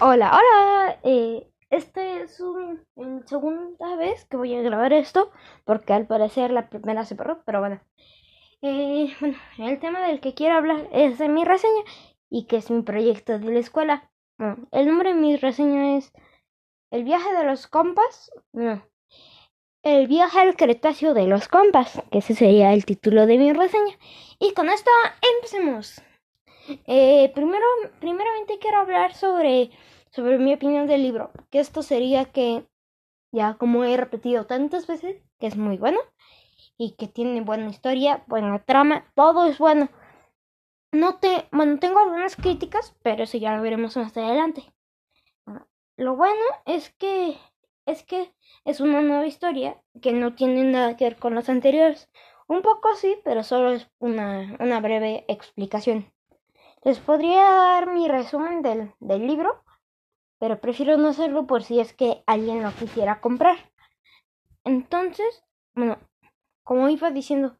Hola, hola. Eh, este es un, segunda vez que voy a grabar esto, porque al parecer la primera se perdió, pero bueno. Eh, bueno, el tema del que quiero hablar es de mi reseña y que es mi proyecto de la escuela. El nombre de mi reseña es El viaje de los compas. No. El viaje al Cretáceo de los compas, que ese sería el título de mi reseña. Y con esto empecemos. Eh, primero, primeramente quiero hablar sobre, sobre mi opinión del libro, que esto sería que, ya como he repetido tantas veces, que es muy bueno y que tiene buena historia, buena trama, todo es bueno. No te, bueno, tengo algunas críticas, pero eso ya lo veremos más adelante. lo bueno es que es que es una nueva historia que no tiene nada que ver con las anteriores. Un poco sí, pero solo es una, una breve explicación. Les podría dar mi resumen del, del libro, pero prefiero no hacerlo por si es que alguien lo quisiera comprar. Entonces, bueno, como iba diciendo,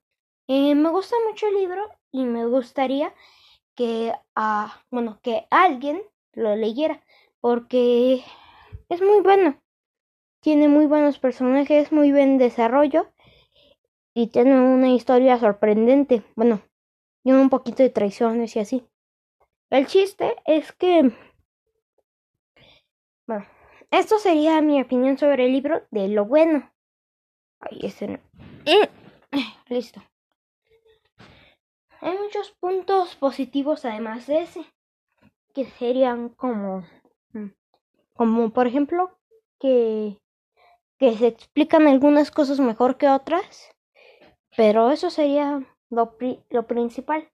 eh, me gusta mucho el libro y me gustaría que, uh, bueno, que alguien lo leyera porque es muy bueno. Tiene muy buenos personajes, muy buen desarrollo y tiene una historia sorprendente. Bueno, tiene un poquito de traiciones y así. El chiste es que... Bueno, esto sería mi opinión sobre el libro de lo bueno. Ahí ese no. Listo. Hay muchos puntos positivos además de ese. Que serían como... Mm, como por ejemplo que... Que se explican algunas cosas mejor que otras. Pero eso sería lo, lo principal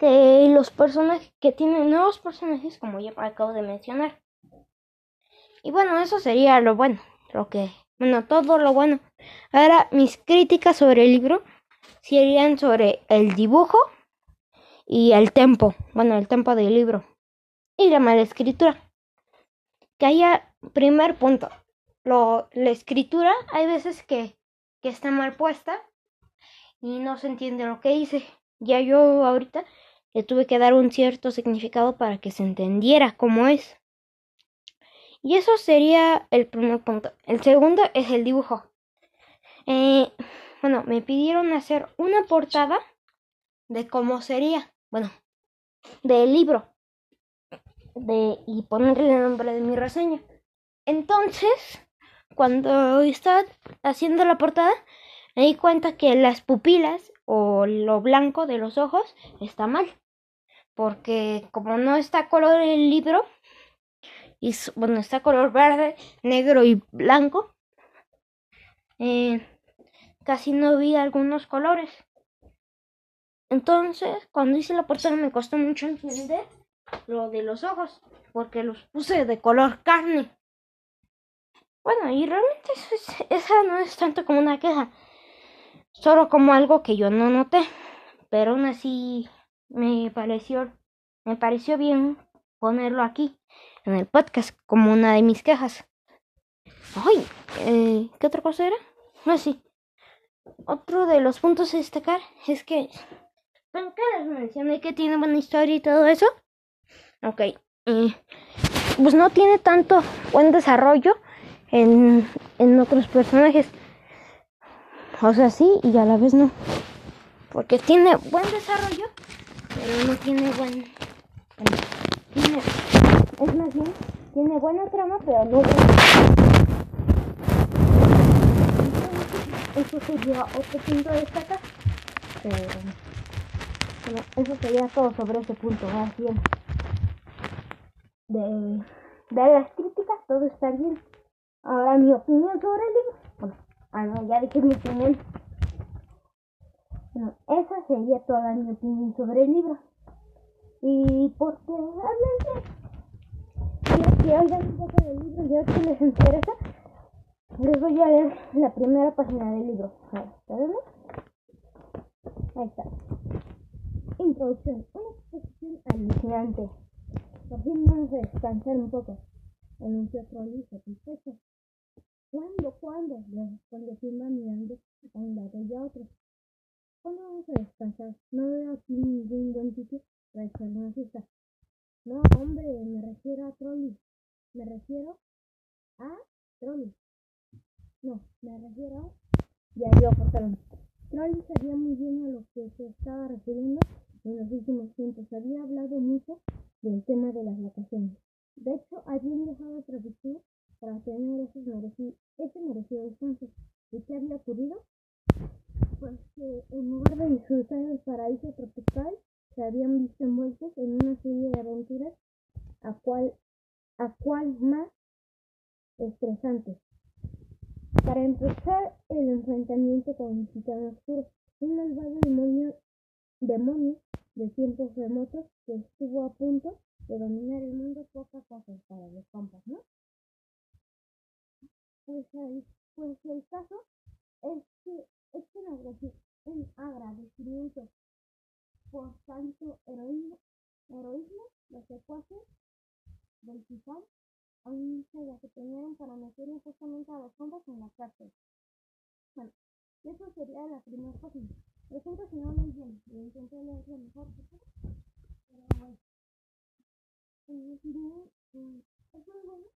que los personajes que tienen nuevos personajes como ya acabo de mencionar. Y bueno, eso sería lo bueno, lo que, bueno, todo lo bueno. Ahora mis críticas sobre el libro serían sobre el dibujo y el tempo, bueno, el tempo del libro y la mala escritura. Que haya primer punto, lo, la escritura hay veces que, que está mal puesta y no se entiende lo que dice. Ya yo ahorita le tuve que dar un cierto significado para que se entendiera cómo es. Y eso sería el primer punto. El segundo es el dibujo. Eh, bueno, me pidieron hacer una portada de cómo sería, bueno, del libro. De, y ponerle el nombre de mi reseña. Entonces, cuando estaba haciendo la portada, me di cuenta que las pupilas o lo blanco de los ojos está mal. Porque como no está color el libro, y bueno, está color verde, negro y blanco, eh, casi no vi algunos colores. Entonces, cuando hice la portada me costó mucho entender lo de los ojos, porque los puse de color carne. Bueno, y realmente esa no es tanto como una queja, solo como algo que yo no noté, pero aún así me pareció me pareció bien ponerlo aquí en el podcast como una de mis quejas. Ay, eh, ¿qué otra cosa era? No, sí. Otro de los puntos a destacar es que ¿Ven que les mencioné que tiene buena historia y todo eso? Ok. Eh, pues no tiene tanto buen desarrollo en, en otros personajes. O sea, sí y a la vez no. Porque tiene buen desarrollo, pero no tiene buen... Tiene, es más bien, tiene buena trama, pero no. Eso sería otro punto de destacar. Pero, bueno, eso sería todo sobre ese punto. De, de las críticas, todo está bien. Ahora mi opinión sobre el libro. Bueno, ah, no, ya dije mi opinión. Bueno, esa sería toda mi opinión sobre el libro. Y porque realmente quiero que oigan un poco del libro y a ver si les interesa. Les voy a leer la primera página del libro. A ver, Ahí está. Introducción. Una exposición alucinante. Por fin vamos a descansar un poco. Anunció Crowley satisfecho. ¿Cuándo? ¿Cuándo? Le responde Firma mirando a un lado y a otro. ¿Cuándo vamos a descansar? No veo aquí ningún buen sitio para echar una fiesta. No, hombre, me refiero a Trolli. Me refiero a Trolli. No, me refiero a... Ya yo cortaron. Trolli sabía muy bien a lo que se estaba refiriendo en los últimos tiempos. Había hablado mucho del tema de las vacaciones. De hecho, habían dejado traducir para tener ese merecido, ese merecido descanso. ¿Y qué había ocurrido? Pues que en lugar de disfrutar del paraíso tropical, se habían visto envueltos en una serie de aventuras a cual, a cual más estresantes. Para empezar, el enfrentamiento con el gitano oscuro, un malvado demonio, demonio de tiempos remotos que estuvo a punto de dominar el mundo poco a para los compas, ¿no? Pues el, pues el caso es que es un agradecimiento por tanto heroísmo, heroísmo los secuaces del titán a un que tenían para meter justamente a los hombres en la cárcel. Bueno, eso sería la primera página. Lo siento si no muy bien, lo intenté leer lo mejor pero bueno. es muy bueno. Es muy bueno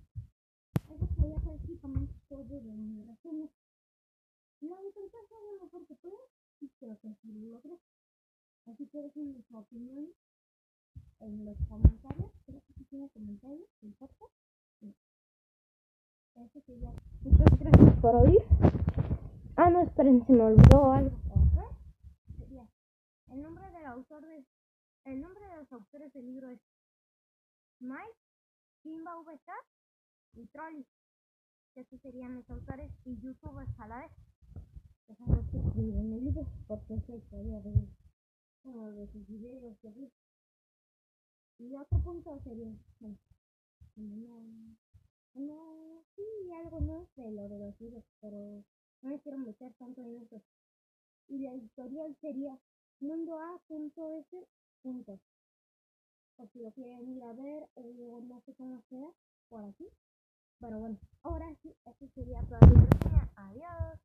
eso sería prácticamente todo de mi resumen. La intención fue lo mejor que pude y creo que sí lo logré. Así que dejen su opinión en los comentarios. Creo que tiene comentarios del podcast. Eso sería. Muchas gracias por oír. Ah, no, esperen, se me olvidó algo. El nombre del autor de. El nombre de los autores del libro es Mike, Simba VK y Estos serían los autores y youtubers a la vez dejamos que el libro porque esa historia de uno de sus videos que vi. Y otro punto sería, bueno, no, no, sí, algo no sé lo de los libros, pero no me quiero meter tanto en eso. Y la editorial sería mundo A.S. Por si lo quieren ir a ver o no sé cómo sea, por aquí. Pero bueno, ahora sí, eso sería toda mi reseña. Adiós.